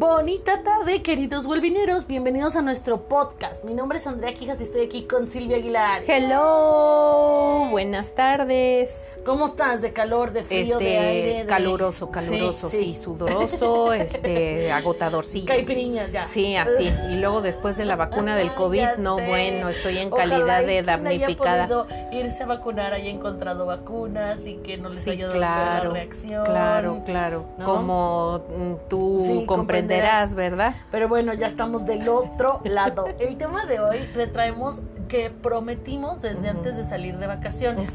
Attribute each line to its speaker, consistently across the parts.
Speaker 1: Bonita tarde, queridos huelvineros. Bienvenidos a nuestro podcast. Mi nombre es Andrea Quijas y estoy aquí con Silvia Aguilar.
Speaker 2: Hello, buenas tardes.
Speaker 1: ¿Cómo estás? ¿De calor, de frío,
Speaker 2: Este,
Speaker 1: de aire? de-
Speaker 2: caluroso, caluroso, sí, sudoroso, este, agotador, sí.
Speaker 1: Caipiriñas, ya.
Speaker 2: Sí, así. Y luego después de la vacuna del COVID, no,
Speaker 1: sé.
Speaker 2: bueno, estoy en
Speaker 1: Ojalá
Speaker 2: calidad de damnificada.
Speaker 1: Haya podido irse a vacunar, haya encontrado vacunas y que no les
Speaker 2: Sí,
Speaker 1: haya dado
Speaker 2: claro,
Speaker 1: la reacción.
Speaker 2: claro, claro.
Speaker 1: ¿no?
Speaker 2: Como mm, tú
Speaker 1: Sí,
Speaker 2: comprenderás. ¿verdad?
Speaker 1: Pero bueno, ya estamos del otro lado. El tema de hoy te traemos que prometimos desde antes de salir de vacaciones.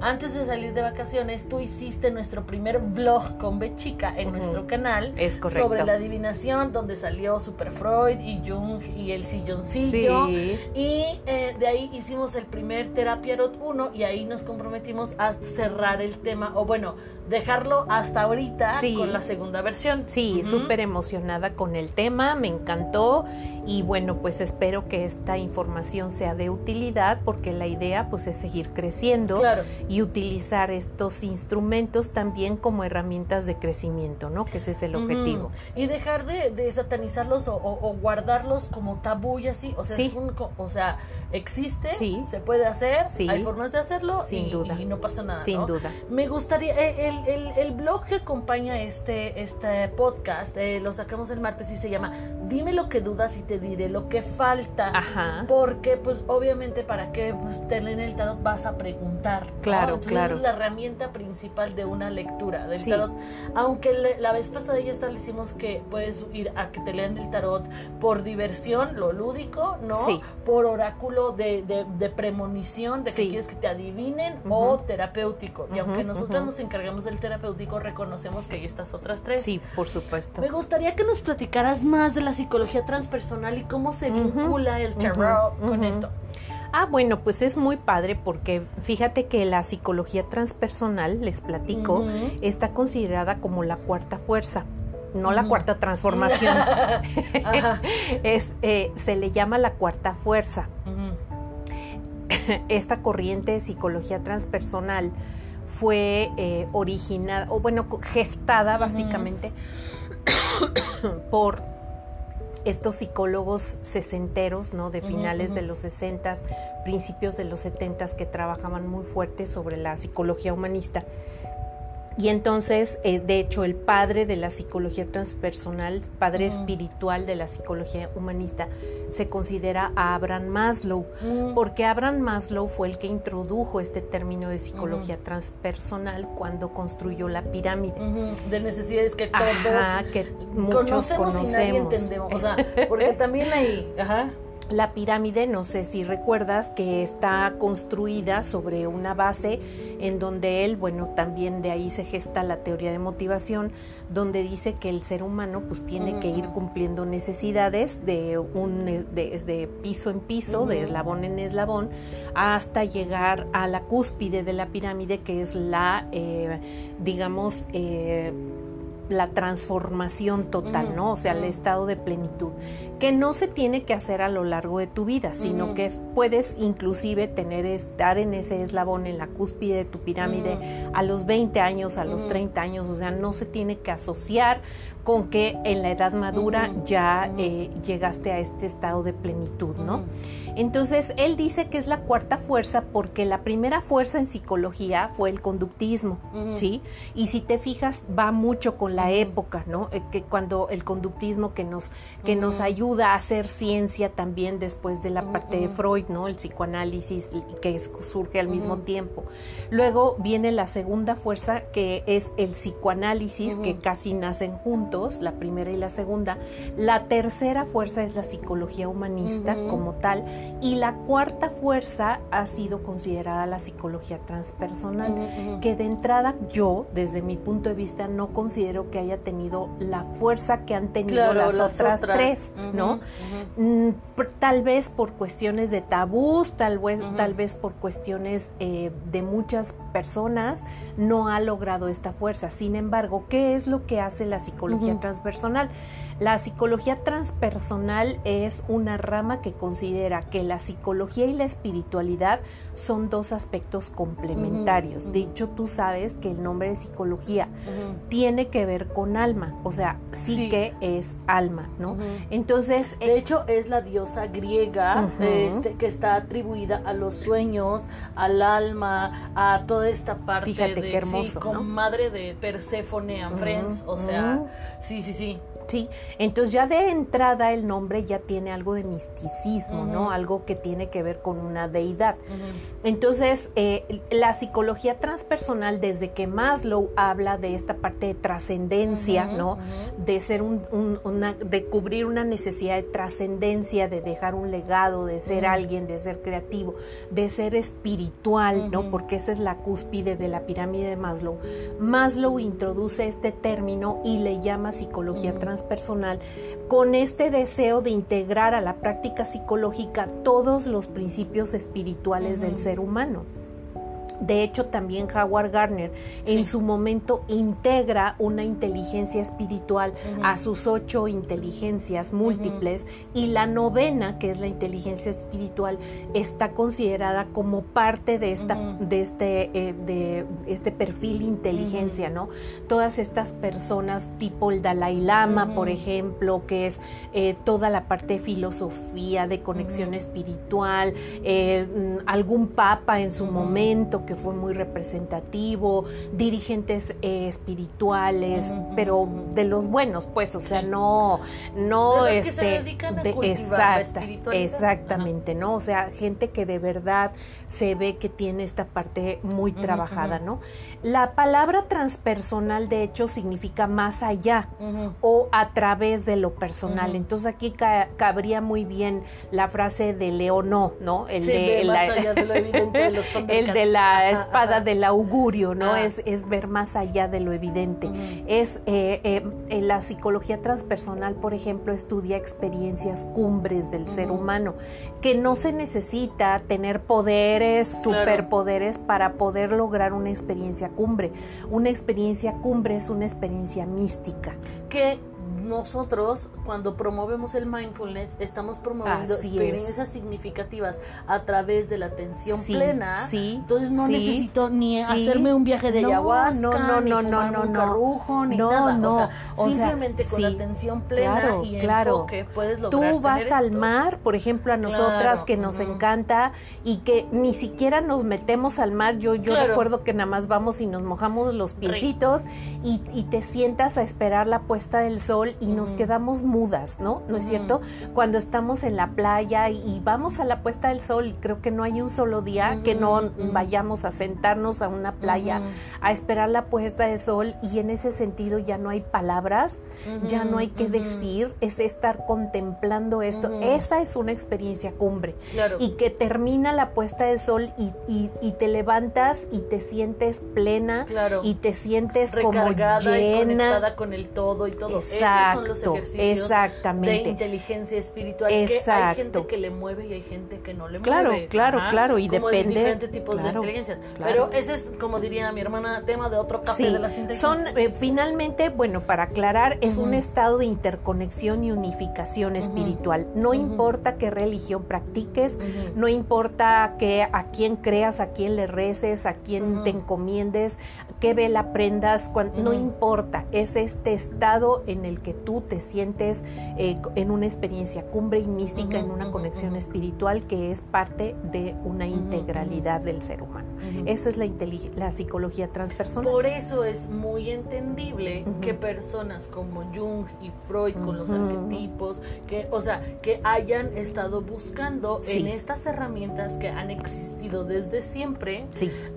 Speaker 1: Antes de salir de vacaciones, tú hiciste nuestro primer vlog con Bechica en nuestro canal
Speaker 2: Es correcto.
Speaker 1: sobre la adivinación, donde salió Super Freud y Jung y el silloncillo.
Speaker 2: Sí.
Speaker 1: Y eh, de ahí hicimos el primer Terapia Rot 1 y ahí nos comprometimos a cerrar el tema, o bueno, dejarlo hasta ahorita
Speaker 2: Sí.
Speaker 1: con la segunda versión.
Speaker 2: Sí, súper emocionada con el tema, me encantó y bueno, pues espero que esta información sea de utilidad porque la idea pues es seguir creciendo
Speaker 1: Claro.
Speaker 2: y utilizar estos instrumentos también como herramientas de crecimiento, ¿no? Que ese es el objetivo.
Speaker 1: Y dejar de, de satanizarlos o, o- o guardarlos como tabú y así. O sea,
Speaker 2: Sí.
Speaker 1: es un o sea existe,
Speaker 2: Sí.
Speaker 1: se puede hacer, hay formas de hacerlo
Speaker 2: Sin
Speaker 1: y,
Speaker 2: duda.
Speaker 1: y no pasa nada.
Speaker 2: Sin
Speaker 1: ¿no?
Speaker 2: duda.
Speaker 1: Me gustaría, eh, el, el, el blog que acompaña este, este podcast, eh, lo sacamos el martes y se llama Dime lo que dudas y te diré lo que falta.
Speaker 2: Ajá.
Speaker 1: Porque, pues, obviamente, para que pues, te leen el tarot vas a preguntar. ¿no?
Speaker 2: Claro,
Speaker 1: Entonces,
Speaker 2: claro.
Speaker 1: Es la herramienta principal de una lectura del
Speaker 2: Sí.
Speaker 1: tarot. Aunque le- la vez pasada ya establecimos que puedes ir a que te lean el tarot por diversión, lo lúdico, ¿no?
Speaker 2: Sí.
Speaker 1: Por oráculo de, de, de premonición, de que quieres que te adivinen, o terapéutico. Y aunque nosotras
Speaker 2: ujú.
Speaker 1: nos encargamos del terapéutico, reconocemos que hay estas otras tres.
Speaker 2: Sí, por supuesto.
Speaker 1: Me gustaría que nos platicaras más de la psicología transpersonal y cómo se vincula el tarot con esto.
Speaker 2: Ah, bueno, pues es muy padre porque fíjate que la psicología transpersonal, les platico, está considerada como la cuarta fuerza, no la cuarta transformación.
Speaker 1: Ajá.
Speaker 2: es, eh, se le llama la cuarta fuerza. Esta corriente de psicología transpersonal fue eh, originada, o bueno, gestada básicamente por estos psicólogos sesenteros, ¿no? De finales de los sesentas, principios de los setentas, que trabajaban muy fuerte sobre la psicología humanista. Y entonces, eh, de hecho, el padre de la psicología transpersonal, padre espiritual de la psicología humanista, se considera a Abraham Maslow,
Speaker 1: Mm.
Speaker 2: porque Abraham Maslow fue el que introdujo este término de psicología transpersonal cuando construyó la pirámide.
Speaker 1: De necesidades que todos
Speaker 2: Ajá, que muchos
Speaker 1: conocemos, y nadie entendemos. O sea, porque también hay. Ajá.
Speaker 2: La pirámide, no sé si recuerdas, que está construida sobre una base en donde él, bueno, también de ahí se gesta la teoría de motivación, donde dice que el ser humano pues tiene que ir cumpliendo necesidades de un de, de piso en piso, de eslabón en eslabón, hasta llegar a la cúspide de la pirámide, que es la, eh, digamos, eh, la transformación total, ¿no? O sea, el estado de plenitud, que no se tiene que hacer a lo largo de tu vida, sino que puedes inclusive tener estar en ese eslabón en la cúspide de tu pirámide a los 20 años, a los
Speaker 1: Ujú.
Speaker 2: 30 años, o sea, no se tiene que asociar con que en la edad madura ya eh, llegaste a este estado de plenitud, ¿no? Entonces, él dice que es la cuarta fuerza porque la primera fuerza en psicología fue el conductismo. ¿sí? Y si te fijas, va mucho con la época, ¿no? Eh, Que cuando el conductismo que nos, que nos ayuda a hacer ciencia también después de la parte de. Freud, ¿no? El psicoanálisis que es- surge al mismo tiempo. Luego viene la segunda fuerza que es el psicoanálisis, que casi nacen juntos, la primera y la segunda. La tercera fuerza es la psicología humanista como tal. Y la cuarta fuerza ha sido considerada la psicología transpersonal, que de entrada yo, desde mi punto de vista, no considero que haya tenido la fuerza que han tenido
Speaker 1: Claro,
Speaker 2: las,
Speaker 1: las
Speaker 2: otras,
Speaker 1: otras.
Speaker 2: tres, ¿no? Mm, tal vez por cuestiones de tabús, tal vez, tal vez por cuestiones eh, de muchas personas no ha logrado esta fuerza. Sin embargo, ¿qué es lo que hace la psicología transpersonal? La psicología transpersonal es una rama que considera que la psicología y la espiritualidad son dos aspectos complementarios. De hecho, tú sabes que el nombre de psicología tiene que ver con alma, o sea, sí, que es alma, ¿no?
Speaker 1: Entonces, de hecho, es la diosa griega este, que está atribuida a los sueños, al alma, a toda esta parte
Speaker 2: Fíjate qué hermoso,
Speaker 1: con madre de Perséfone and Friends, o sea, sí, sí, sí.
Speaker 2: Sí, entonces ya de entrada el nombre ya tiene algo de misticismo, ¿no? Algo que tiene que ver con una deidad. Entonces, eh, la psicología transpersonal, desde que Maslow habla de esta parte de trascendencia, ¿no? De ser un, una, de cubrir una necesidad de trascendencia, de dejar un legado, de ser alguien, de ser creativo, de ser espiritual, ¿no? Porque esa es la cúspide de la pirámide de Maslow. Maslow introduce este término y le llama psicología transpersonal personal con este deseo de integrar a la práctica psicológica todos los principios espirituales del ser humano. De hecho, también Howard Gardner en su momento integra una inteligencia espiritual a sus ocho inteligencias múltiples y la novena, que es la inteligencia espiritual, está considerada como parte de, esta, de, este, eh, de este perfil inteligencia, ¿no? Todas estas personas tipo el Dalai Lama, por ejemplo, que es eh, toda la parte de filosofía, de conexión espiritual, eh, mm, algún papa en su momento, que fue muy representativo, dirigentes eh, espirituales, pero de los buenos, pues, o sea, no, no,
Speaker 1: este, que se este, dedican a de, exacta,
Speaker 2: exactamente, ¿no? O sea, gente que de verdad se ve que tiene esta parte muy trabajada, ¿no? La palabra transpersonal, de hecho, significa más allá o a través de lo personal. Entonces aquí cabría muy bien la frase de Leonó, ¿no?
Speaker 1: El de, la,
Speaker 2: el de la espada del augurio, ¿no? Ah. Es, es ver más allá de lo evidente. Es eh, eh, la psicología transpersonal, por ejemplo, estudia experiencias cumbres del ser humano, que no se necesita tener poderes, superpoderes para poder lograr una experiencia cumbre. Una experiencia cumbre es una experiencia mística.
Speaker 1: Que nosotros cuando promovemos el mindfulness estamos promoviendo experiencias significativas a través de la atención plena.
Speaker 2: Sí,
Speaker 1: Entonces no necesito ni hacerme un viaje de no, ayahuasca, no, no, ni no, un carrujo, ni nada. O sea, simplemente con la atención plena y claro. enfoque puedes lograr
Speaker 2: Tú vas al mar, por ejemplo, a nosotras que nos encanta y que ni siquiera nos metemos al mar. Yo, yo recuerdo que nada más vamos y nos mojamos los piecitos y, y te sientas a esperar la puesta del sol y nos quedamos mudas, ¿no? ¿No es cierto? Cuando estamos en la playa y vamos a la puesta del sol, creo que no hay un solo día que no vayamos a sentarnos a una playa a esperar la puesta del sol y en ese sentido ya no hay palabras, ya no hay que decir, es estar contemplando esto. Esa es una experiencia cumbre. Y que termina la puesta del sol y, te levantas y te sientes plena y te sientes
Speaker 1: Recargada
Speaker 2: como llena.
Speaker 1: Y conectada con el todo y todo. Exacto son los ejercicios
Speaker 2: exactamente.
Speaker 1: de inteligencia espiritual. Exacto. Que hay gente que le mueve y hay gente que no le
Speaker 2: claro,
Speaker 1: mueve.
Speaker 2: Claro, claro, claro. Y
Speaker 1: como
Speaker 2: depende.
Speaker 1: diferentes tipos de inteligencias. Pero ese es, como diría mi hermana, tema de otro café de las inteligencias.
Speaker 2: Son, eh, finalmente, bueno, para aclarar, es un estado de interconexión y unificación espiritual. No importa qué religión practiques, no importa que a quién creas, a quién le reces, a quién te encomiendes, qué vela prendas, no importa. Es este estado en el que tú te sientes eh, en una experiencia cumbre y mística, en una conexión espiritual que es parte de una integralidad del ser humano. Eso es la, la psicología transpersonal.
Speaker 1: Por eso es muy entendible que personas como Jung y Freud con los arquetipos, que, o sea, que hayan estado buscando en estas herramientas que han existido desde siempre,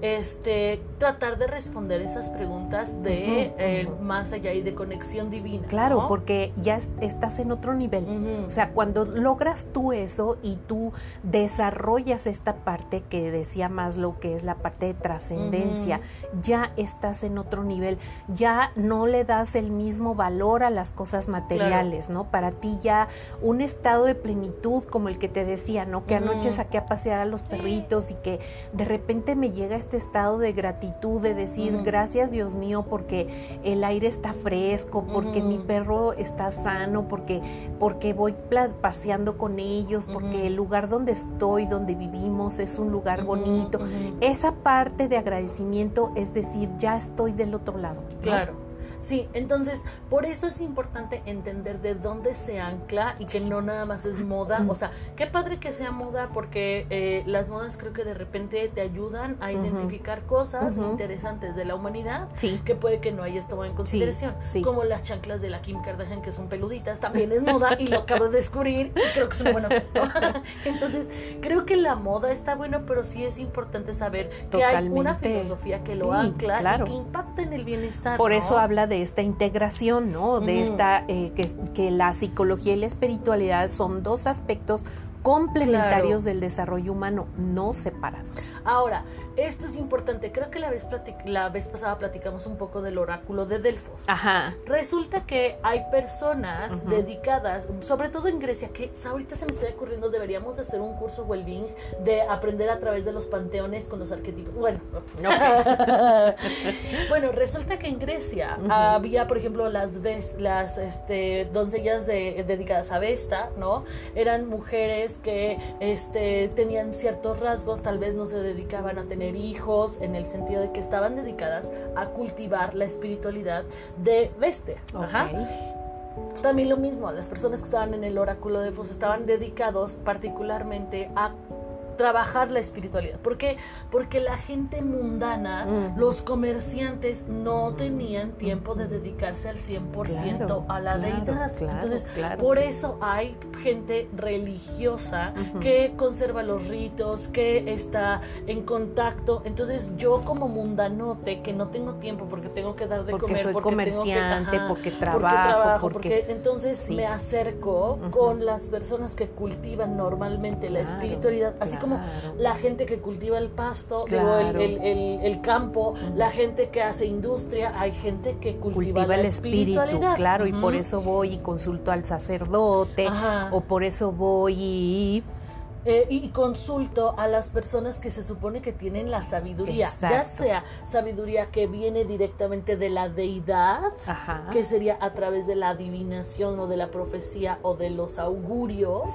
Speaker 1: este, tratar de responder esas preguntas de eh, más allá y de conexión divina.
Speaker 2: Claro porque ya estás en otro nivel. O sea, cuando logras tú eso y tú desarrollas esta parte que decía más lo que es la parte de trascendencia, ya estás en otro nivel. Ya no le das el mismo valor a las cosas materiales, ¿no? Para ti ya un estado de plenitud como el que te decía, ¿no? Que anoche saqué a pasear a los perritos y que de repente me llega este estado de gratitud, de decir, gracias Dios mío, porque el aire está fresco, porque mi perro está sano, porque, porque voy paseando con ellos, porque el lugar donde estoy, donde vivimos, es un lugar bonito. Esa parte de agradecimiento es decir, ya estoy del otro lado.
Speaker 1: Claro. Sí, entonces por eso es importante entender de dónde se ancla y que no nada más es moda. O sea, qué padre que sea moda porque eh, las modas creo que de repente te ayudan a identificar cosas interesantes de la humanidad que puede que no hayas tomado en consideración. Como las chanclas de la Kim Kardashian que son peluditas, también es moda y lo acabo de descubrir y creo que es una buena Entonces, creo que la moda está bueno, pero sí es importante saber que hay una filosofía que lo ancla y que impacta en el bienestar.
Speaker 2: Por eso habla de esta integración, ¿no? De esta, eh, que, que, la psicología y la espiritualidad son dos aspectos complementarios del desarrollo humano, no separados.
Speaker 1: Ahora, esto es importante. Creo que la vez, la vez pasada platicamos un poco del oráculo de Delfos.
Speaker 2: Ajá.
Speaker 1: Resulta que hay personas dedicadas, sobre todo en Grecia, que ahorita se me está ocurriendo, deberíamos hacer un curso well-being de aprender a través de los panteones con los arquetipos. Bueno, bueno, resulta que en Grecia había, por ejemplo, las, las este, doncellas dedicadas a Vesta, ¿no? Eran mujeres que este, tenían ciertos rasgos, tal vez no se dedicaban a tener hijos, en el sentido de que estaban dedicadas a cultivar la espiritualidad de Veste. También lo mismo, las personas que estaban en el oráculo de Fos estaban dedicados particularmente a trabajar la espiritualidad. ¿Por qué? Porque la gente mundana, los comerciantes, no tenían tiempo de dedicarse al 100% a la deidad. Entonces, por eso hay gente religiosa que conserva los ritos, que está en contacto. Entonces, yo como mundanote, que no tengo tiempo porque tengo que dar de
Speaker 2: porque
Speaker 1: comer,
Speaker 2: soy
Speaker 1: porque
Speaker 2: comerciante, porque, trabajo,
Speaker 1: porque, entonces me acerco con las personas que cultivan normalmente la espiritualidad, así como la gente que cultiva el pasto, el, campo, la gente que hace industria, hay gente que cultiva, el espíritu,
Speaker 2: claro, y por eso voy y consulto al sacerdote, o por eso voy y
Speaker 1: eh, y consulto a las personas que se supone que tienen la sabiduría, ya sea sabiduría que viene directamente de la deidad, que sería a través de la adivinación o de la profecía o de los augurios,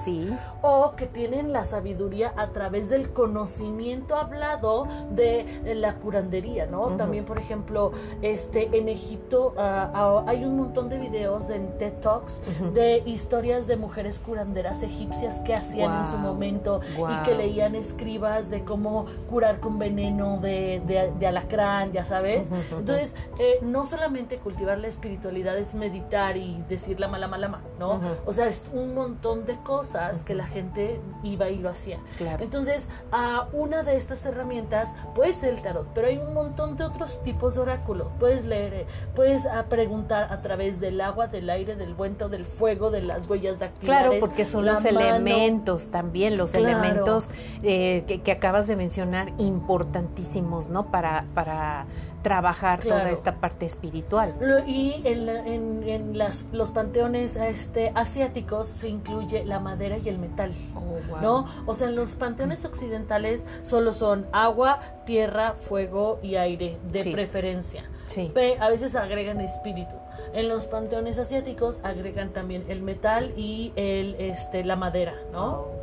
Speaker 1: o que tienen la sabiduría a través del conocimiento hablado de la curandería, ¿no? También, por ejemplo, este en Egipto ah, hay un montón de videos en TED Talks de historias de mujeres curanderas egipcias que hacían en su momento y que leían escribas de cómo curar con veneno de, de, alacrán, ya sabes. Entonces, eh, no solamente cultivar la espiritualidad es meditar y decir la mala, mala, mala, ¿no? O sea, es un montón de cosas que la gente iba y lo hacía. Entonces, a una de estas herramientas puede ser el tarot, pero hay un montón de otros tipos de oráculos. Puedes leer, eh, puedes ah, preguntar a través del agua, del aire, del viento, del fuego, de las huellas dactilares.
Speaker 2: Claro, porque son los elementos también, los elementos eh, que, acabas de mencionar importantísimos, ¿no? Para, para trabajar toda esta parte espiritual.
Speaker 1: y en, las, los panteones este, asiáticos se incluye la madera y el metal, oh, ¿no? O sea, en los panteones occidentales solo son agua, tierra, fuego y aire, de preferencia. Sí. a veces agregan espíritu. En los panteones asiáticos agregan también el metal y el, este, la madera, ¿no? Oh.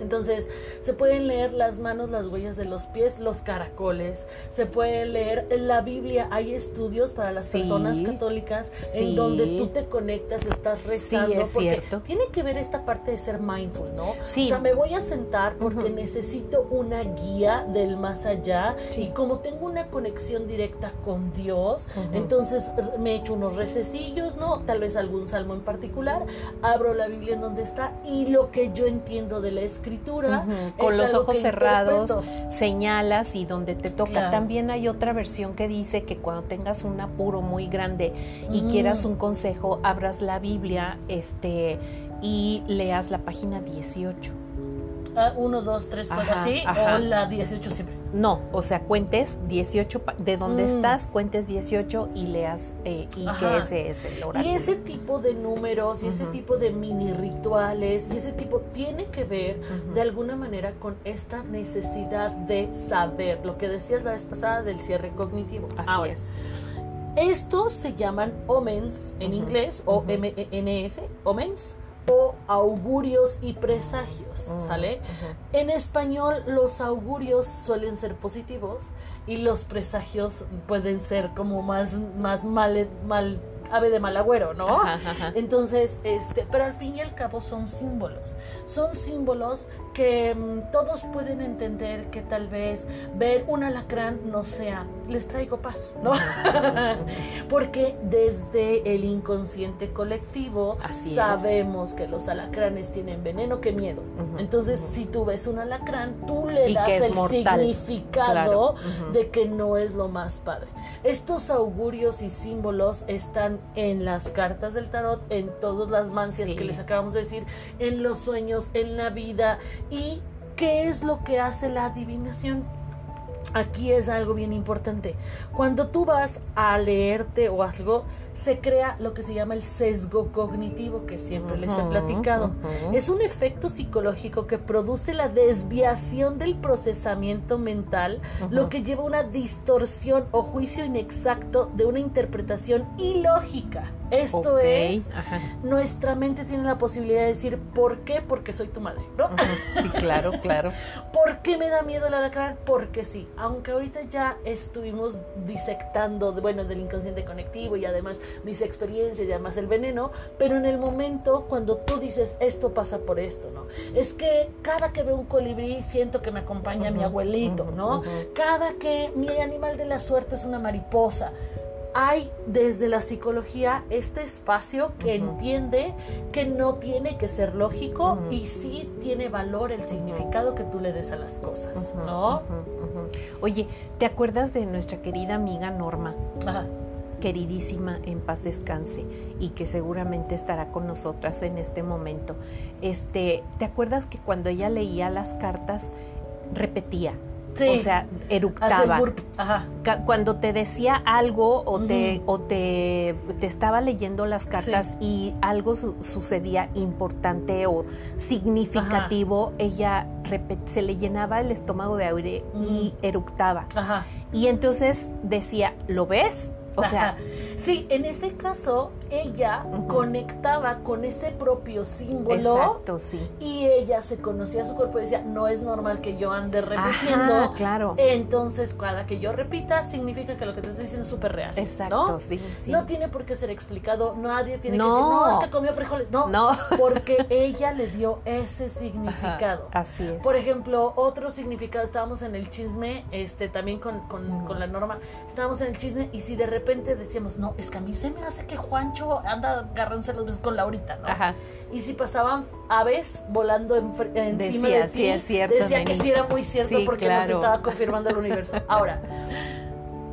Speaker 1: Entonces, se pueden leer las manos, las huellas de los pies, los caracoles. Se puede leer la Biblia. Hay estudios para las personas católicas en donde tú te conectas, estás rezando. porque tiene que ver esta parte de ser mindful, ¿no? Sí. O sea, me voy a sentar porque necesito una guía del más allá. Y como tengo una conexión directa con Dios, entonces me echo unos rececillos, ¿no? Tal vez algún salmo en particular. Abro la Biblia en donde está y lo que yo entiendo de la escritura escritura.
Speaker 2: Con los ojos cerrados, señalas y donde te toca. También hay otra versión que dice que cuando tengas un apuro muy grande y quieras un consejo, abras la Biblia este, y leas la página 18.
Speaker 1: 1, 2, 3, 4, así, o la 18 siempre.
Speaker 2: No, o sea, cuentes 18, de donde mm. estás, cuentes 18 y leas eh, y que ese es el
Speaker 1: horario. Y ese tipo de números y ese tipo de mini rituales y ese tipo tiene que ver de alguna manera con esta necesidad de saber, lo que decías la vez pasada del cierre cognitivo.
Speaker 2: Así es.
Speaker 1: Estos se llaman omens en inglés o M-E-N-S, omens o augurios y presagios, mm, ¿sale? En español los augurios suelen ser positivos y los presagios pueden ser como más, más mal, mal ave de mal agüero, ¿no? Entonces, este, pero al fin y al cabo son símbolos. Son símbolos que mm, todos pueden entender que tal vez ver un alacrán no sea, les traigo paz, ¿no? Porque desde el inconsciente colectivo sabemos que los alacranes tienen veneno, que miedo. Entonces, si tú ves un alacrán, tú le das el significado de que no es lo más padre. Estos augurios y símbolos están en las cartas del tarot, en todas las mancias que les acabamos de decir, en los sueños, en la vida. ¿Y qué es lo que hace la adivinación? Aquí es algo bien importante. Cuando tú vas a leerte o algo, se crea lo que se llama el sesgo cognitivo, que siempre les he platicado. Es un efecto psicológico que produce la desviación del procesamiento mental, lo que lleva a una distorsión o juicio inexacto de una interpretación ilógica. Esto es, nuestra mente tiene la posibilidad de decir, ¿por qué? Porque soy tu madre, ¿no?
Speaker 2: Sí, claro, claro.
Speaker 1: ¿Por qué me da miedo el alacrán? Porque sí. Aunque ahorita ya estuvimos disectando, bueno, del inconsciente conectivo y además mis experiencias y además el veneno, pero en el momento cuando tú dices, esto pasa por esto, ¿no? Es que cada que veo un colibrí siento que me acompaña mi abuelito, ¿no? Cada que mi animal de la suerte es una mariposa hay desde la psicología este espacio que entiende que no tiene que ser lógico y sí tiene valor el significado que tú le des a las cosas, ¿no?
Speaker 2: Oye, ¿te acuerdas de nuestra querida amiga Norma? Queridísima en paz descanse y que seguramente estará con nosotras en este momento. Este, ¿te acuerdas que cuando ella leía las cartas repetía? O sea, eructaba. Cuando te decía algo o, te, o te, te, estaba leyendo las cartas y algo sucedía importante o significativo, ella se le llenaba el estómago de aire y eructaba. Y entonces decía, ¿lo ves? O sea,
Speaker 1: sí, en ese caso ella conectaba con ese propio símbolo.
Speaker 2: Exacto, sí.
Speaker 1: Y ella se conocía su cuerpo y decía, no es normal que yo ande repitiendo.
Speaker 2: claro.
Speaker 1: Entonces, cada que yo repita, significa que lo que te estoy diciendo es súper real.
Speaker 2: Exacto, sí, sí.
Speaker 1: No tiene por qué ser explicado, nadie tiene que decir, no, es que comió frijoles. No,
Speaker 2: no.
Speaker 1: porque ella le dio ese significado.
Speaker 2: así es.
Speaker 1: Por ejemplo, otro significado, estábamos en el chisme, este, también con, con, con la norma, estábamos en el chisme y si de repente decíamos, no, es que a mí se me hace que Juancho anda agarrándose los besos con Laurita, ¿no? Ajá. Y si pasaban aves volando encima de ti,
Speaker 2: sí es cierto,
Speaker 1: decía que sí era muy cierto porque nos estaba confirmando el universo. Ahora,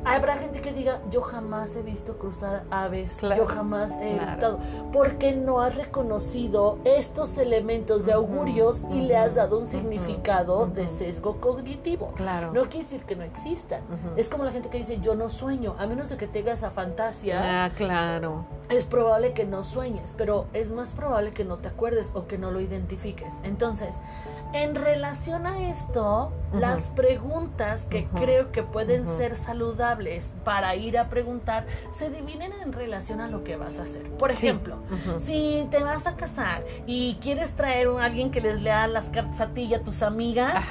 Speaker 1: Habrá gente que diga, yo jamás he visto cruzar aves, yo jamás he claro. porque no has reconocido estos elementos de augurios y le has dado un significado de sesgo cognitivo.
Speaker 2: Claro.
Speaker 1: No quiere decir que no existan. Es como la gente que dice, yo no sueño, a menos de que tengas esa fantasía.
Speaker 2: Ah, claro.
Speaker 1: Es probable que no sueñes, pero es más probable que no te acuerdes o que no lo identifiques. Entonces, en relación a esto, las preguntas que creo que pueden ser saludables para ir a preguntar se dividen en relación a lo que vas a hacer. Por ejemplo, si te vas a casar y quieres traer a alguien que les lea las cartas a ti y a tus amigas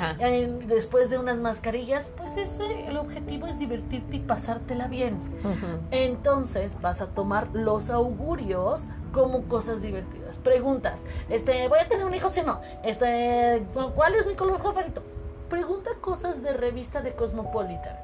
Speaker 1: después de unas mascarillas, pues ese el objetivo es divertirte y pasártela bien. Entonces vas a tomar los augurios como cosas divertidas. Preguntas, este, voy a tener un hijo, si no, este, ¿cuál es mi color favorito? Pregunta cosas de revista de Cosmopolitan.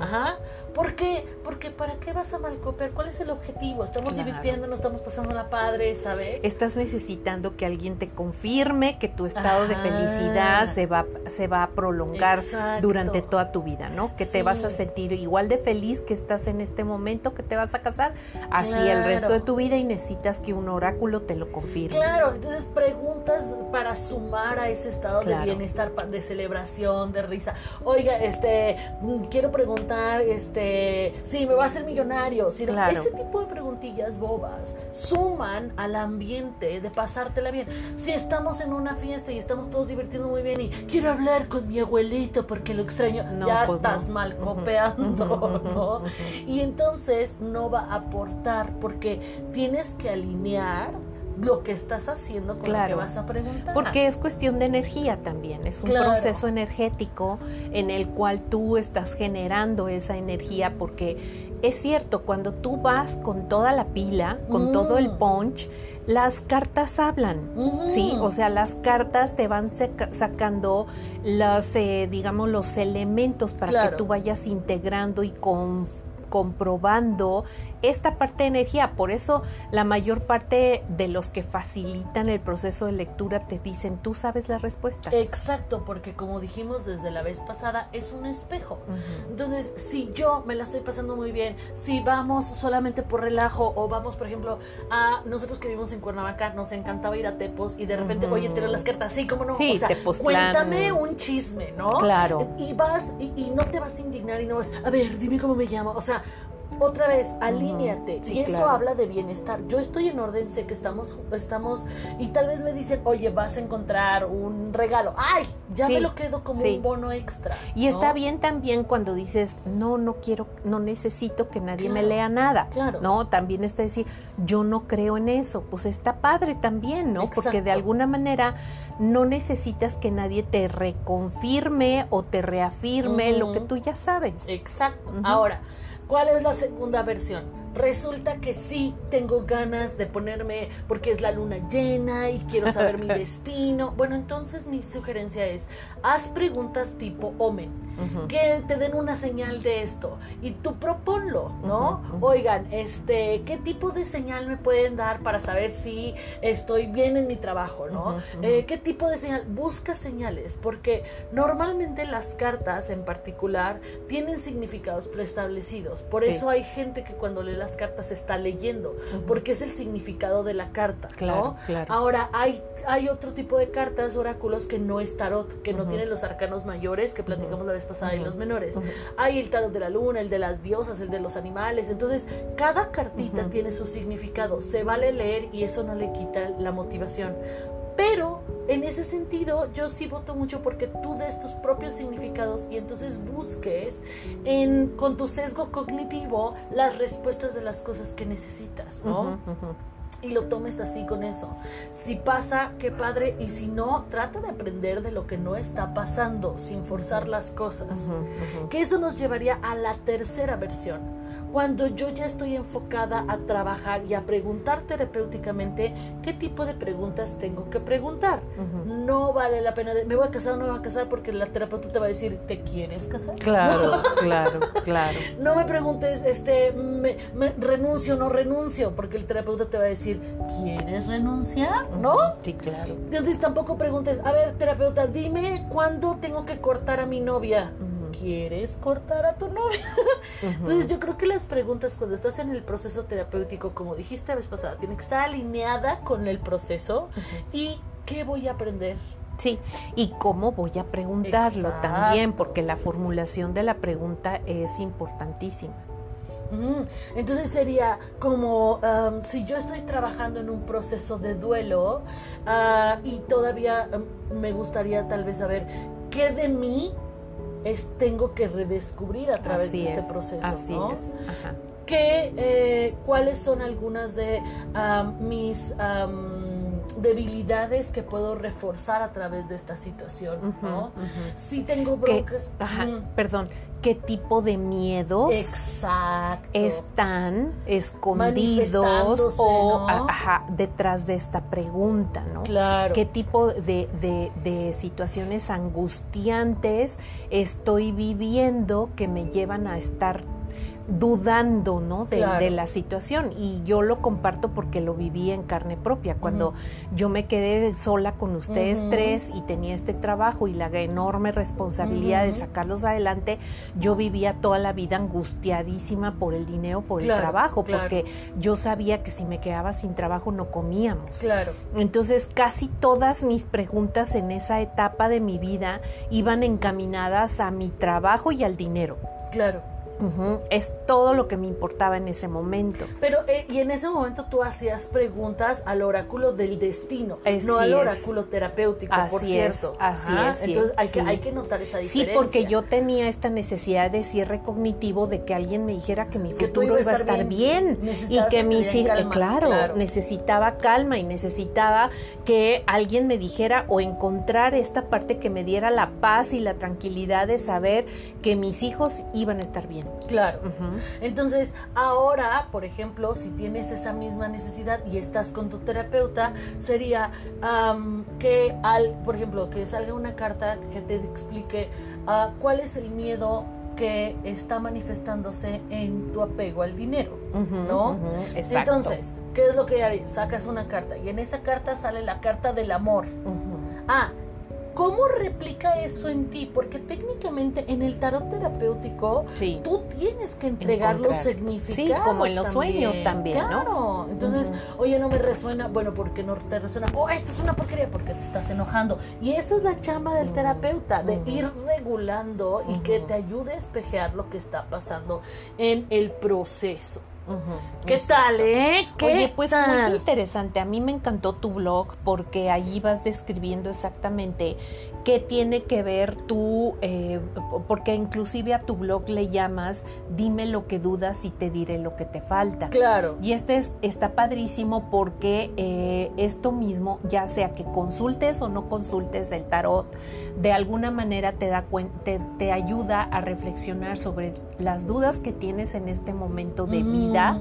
Speaker 1: Ajá. ¿Por qué? Porque ¿para qué vas a malcopiar? ¿Cuál es el objetivo? Estamos divirtiendo, nos estamos pasando la padre, ¿sabes?
Speaker 2: Estás necesitando que alguien te confirme que tu estado de felicidad se va, se va a prolongar durante toda tu vida, ¿no? Que te vas a sentir igual de feliz que estás en este momento que te vas a casar, así el resto de tu vida y necesitas que un oráculo te lo confirme.
Speaker 1: Claro, entonces preguntas para sumar a ese estado de bienestar, de celebración, de risa. Oiga, este, mm, quiero preguntar, este, sí, me voy a hacer millonario. Ese tipo de preguntillas bobas suman al ambiente de pasártela bien. Si estamos en una fiesta y estamos todos divirtiendo muy bien y quiero hablar con mi abuelito porque lo extraño, ya pues estás mal copeando, ¿no? Y entonces no va a aportar porque tienes que alinear lo que estás haciendo con lo que vas a preguntar.
Speaker 2: Porque es cuestión de energía también, es un proceso energético en el cual tú estás generando esa energía porque es cierto, cuando tú vas con toda la pila, con todo el mm. punch, las cartas hablan, ¿sí? O sea, las cartas te van sacando los, eh, digamos, los elementos para que tú vayas integrando y con comprobando esta parte de energía. Por eso la mayor parte de los que facilitan el proceso de lectura te dicen, tú sabes la respuesta.
Speaker 1: Exacto, porque como dijimos desde la vez pasada, es un espejo. Entonces, si yo me la estoy pasando muy bien, si vamos solamente por relajo o vamos, por ejemplo, a nosotros que vivimos en Cuernavaca, nos encantaba ir a Tepos y de repente, oye, te las cartas, sí, como no,
Speaker 2: sí,
Speaker 1: o sea, cuéntame un chisme, ¿no?
Speaker 2: Claro.
Speaker 1: Y vas y, y no te vas a indignar y no vas, a ver, dime cómo me llamo, o sea, otra vez, alíñate. y eso habla de bienestar. Yo estoy en orden, sé que estamos, estamos, y tal vez me dicen, oye, vas a encontrar un regalo. ¡Ay! Ya me lo quedo como un bono extra.
Speaker 2: Y está bien también cuando dices, no, no quiero, no necesito que nadie me lea nada. Claro. No, también está decir, yo no creo en eso. Pues está padre también, ¿no? Porque de alguna manera no necesitas que nadie te reconfirme o te reafirme lo que tú ya sabes.
Speaker 1: Exacto. Ahora, ¿Cuál es la segunda versión? Resulta que sí tengo ganas de ponerme porque es la luna llena y quiero saber mi destino. Bueno, entonces mi sugerencia es, haz preguntas tipo Omen que te den una señal de esto y tú proponlo, ¿no? Oigan, este, ¿qué tipo de señal me pueden dar para saber si estoy bien en mi trabajo, ¿no? Eh, ¿Qué tipo de señal? Busca señales, porque normalmente las cartas en particular tienen significados preestablecidos. Por eso hay gente que cuando lee las cartas está leyendo, porque es el significado de la carta, ¿no? Ahora, hay, hay otro tipo de cartas, oráculos, que no es tarot, que no tienen los arcanos mayores que platicamos la vez pasada y los menores. Hay el tarot de la luna, el de las diosas, el de los animales. Entonces, cada cartita tiene su significado. Se vale leer y eso no le quita la motivación. Pero en ese sentido, yo sí voto mucho porque tú des tus propios significados y entonces busques en, con tu sesgo cognitivo las respuestas de las cosas que necesitas, ¿no? Y lo tomes así con eso. Si pasa, qué padre, y si no, trata de aprender de lo que no está pasando sin forzar las cosas. Que eso nos llevaría a la tercera versión cuando yo ya estoy enfocada a trabajar y a preguntar terapéuticamente qué tipo de preguntas tengo que preguntar. No vale la pena, de, me voy a casar o no me voy a casar porque la terapeuta te va a decir, ¿te quieres casar?
Speaker 2: Claro, claro, claro.
Speaker 1: No me preguntes, este, me, renuncio o no renuncio, porque el terapeuta te va a decir, ¿quieres renunciar? ¿No?
Speaker 2: Sí, claro.
Speaker 1: Entonces tampoco preguntes, a ver, terapeuta, dime cuándo tengo que cortar a mi novia. ¿quieres cortar a tu novia? Entonces yo creo que las preguntas cuando estás en el proceso terapéutico, como dijiste la vez pasada, tiene que estar alineada con el proceso y qué voy a aprender.
Speaker 2: Sí, y cómo voy a preguntarlo también, porque la formulación de la pregunta es importantísima.
Speaker 1: Entonces sería como um, si yo estoy trabajando en un proceso de duelo uh, y todavía um, me gustaría tal vez saber qué de mí es tengo que redescubrir a través de este proceso.
Speaker 2: Así es.
Speaker 1: Que, eh, ¿Cuáles son algunas de mis debilidades que puedo reforzar a través de esta situación, ¿no? Si tengo broncas.
Speaker 2: ajá, perdón, ¿qué tipo de miedos
Speaker 1: Exacto.
Speaker 2: están escondidos o ajá, detrás de esta pregunta, ¿no?
Speaker 1: Claro.
Speaker 2: ¿Qué tipo de, de, de situaciones angustiantes estoy viviendo que me llevan a estar dudando ¿no? de, la situación. Y yo lo comparto porque lo viví en carne propia. Cuando yo me quedé sola con ustedes tres y tenía este trabajo y la enorme responsabilidad de sacarlos adelante yo vivía toda la vida angustiadísima por el dinero por el trabajo porque yo sabía que si me quedaba sin trabajo no comíamos.
Speaker 1: Claro.
Speaker 2: Entonces casi todas mis preguntas en esa etapa de mi vida iban encaminadas a mi trabajo y al dinero.
Speaker 1: Claro
Speaker 2: es todo lo que me importaba en ese momento.
Speaker 1: Pero, eh, y en ese momento tú hacías preguntas al oráculo del destino, no al oráculo terapéutico,
Speaker 2: así
Speaker 1: por cierto.
Speaker 2: Es, así es.
Speaker 1: Entonces hay, que, hay que notar esa diferencia.
Speaker 2: Sí, porque yo tenía esta necesidad de cierre cognitivo de que alguien me dijera que mi futuro iba a estar, bien, y que, mi eh, claro, necesitaba calma y necesitaba que alguien me dijera o encontrar esta parte que me diera la paz y la tranquilidad de saber que mis hijos iban a estar bien.
Speaker 1: Claro. Entonces, ahora, por ejemplo, si tienes esa misma necesidad y estás con tu terapeuta, sería que al, por ejemplo, que salga una carta que te explique ah, cuál es el miedo que está manifestándose en tu apego al dinero, ¿no? Entonces, ¿qué es lo que harías? Sacas una carta y en esa carta sale la carta del amor. Ah, ¿Cómo replica eso en ti? Porque técnicamente en el tarot terapéutico tú tienes que entregar los significados. Sí,
Speaker 2: como en los sueños también,
Speaker 1: claro. Entonces, oye, no me resuena, bueno, porque no te resuena? Oh, esto es una porquería porque te estás enojando. Y esa es la chamba del terapeuta, de ir regulando y que te ayude a espejear lo que está pasando en el proceso. ¿Qué tal, eh? ¿Qué
Speaker 2: Oye, pues muy interesante. A mí me encantó tu blog porque allí vas describiendo exactamente qué tiene que ver tú, eh, porque inclusive a tu blog le llamas Dime lo que dudas y te diré lo que te falta.
Speaker 1: Claro.
Speaker 2: Y este es, está padrísimo porque eh, esto mismo, ya sea que consultes o no consultes el tarot, de alguna manera te, da te, te ayuda a reflexionar sobre las dudas que tienes en este momento de vida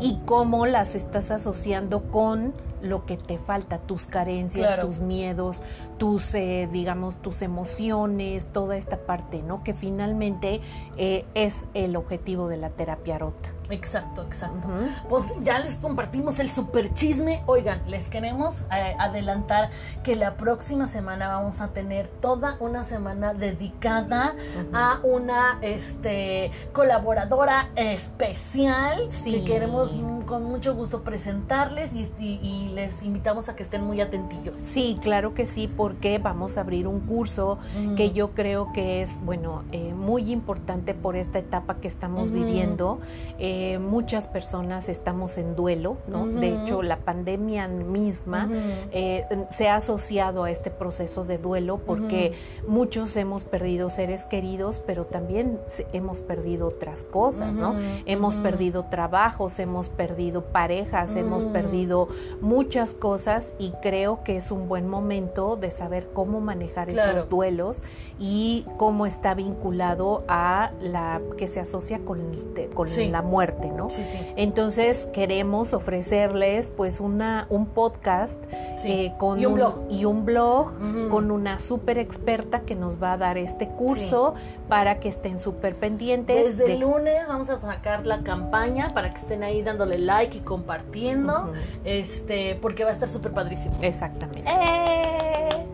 Speaker 2: y cómo las estás asociando con lo que te falta, tus carencias, tus miedos, tus, eh, digamos, tus emociones, toda esta parte, ¿no? Que finalmente eh, es el objetivo de la terapia rota.
Speaker 1: Exacto, exacto. Pues ya les compartimos el super chisme. Oigan, les queremos eh, adelantar que la próxima semana vamos a tener toda una semana dedicada a una este, colaboradora especial que queremos con mucho gusto presentarles y, y, les invitamos a que estén muy atentillos.
Speaker 2: Sí, claro que sí, porque vamos a abrir un curso que yo creo que es, bueno, eh, muy importante por esta etapa que estamos viviendo. Eh, eh, muchas personas estamos en duelo, ¿no? De hecho, la pandemia misma eh, se ha asociado a este proceso de duelo porque muchos hemos perdido seres queridos, pero también hemos perdido otras cosas, ¿no? Hemos perdido trabajos, hemos perdido parejas, hemos perdido muchas cosas y creo que es un buen momento de saber cómo manejar esos duelos y cómo está vinculado a la que se asocia con, con la muerte ¿no? Entonces queremos ofrecerles pues una, un podcast eh, con
Speaker 1: y un, blog,
Speaker 2: y un blog con una súper experta que nos va a dar este curso para que estén súper pendientes.
Speaker 1: Desde el lunes vamos a sacar la campaña para que estén ahí dándole like y compartiendo, este, porque va a estar súper padrísimo.
Speaker 2: Exactamente.
Speaker 1: ¡Eh!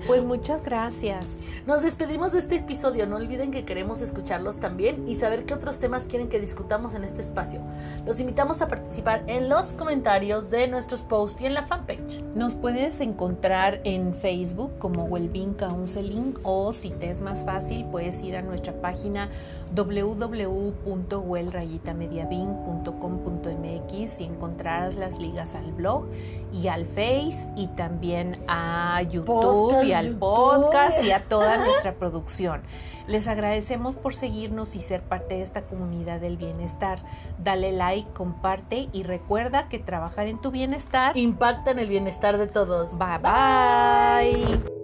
Speaker 2: Pues muchas gracias.
Speaker 1: Nos despedimos de este episodio. No olviden que queremos escucharlos también y saber qué otros temas quieren que discutamos en este espacio. Los invitamos a participar en los comentarios de nuestros posts y en la fanpage.
Speaker 2: Nos puedes encontrar en Facebook como Wellbeing Counseling o si te es más fácil puedes ir a nuestra página www.wellrayitamediabing.com.mx y encontrarás las ligas al blog y al Face y también a YouTube y al podcast y a toda nuestra producción. Les agradecemos por seguirnos y ser parte de esta comunidad del bienestar. Dale like, comparte y recuerda que trabajar en tu bienestar
Speaker 1: impacta en el bienestar de todos.
Speaker 2: Bye bye.